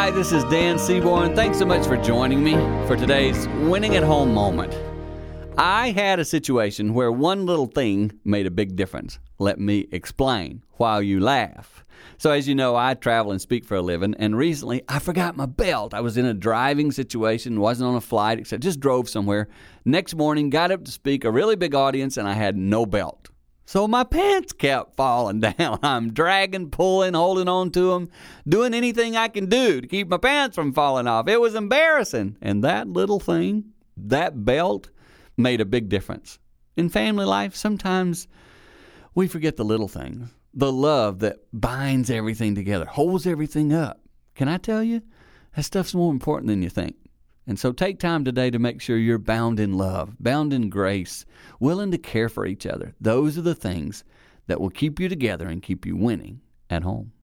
Hi, this is Dan Seaborn. Thanks so much for joining me for today's winning at home moment. I had a situation where one little thing made a big difference. Let me explain while you laugh. So, as you know, I travel and speak for a living, and recently I forgot my belt. I was in a driving situation, wasn't on a flight, except just drove somewhere. Next morning, got up to speak, a really big audience, and I had no belt. So my pants kept falling down. I'm dragging, pulling, holding on to them, doing anything I can do to keep my pants from falling off. It was embarrassing. And that little thing, that belt, made a big difference. In family life, sometimes we forget the little things, the love that binds everything together, holds everything up. Can I tell you? That stuff's more important than you think. And so take time today to make sure you're bound in love, bound in grace, willing to care for each other. Those are the things that will keep you together and keep you winning at home.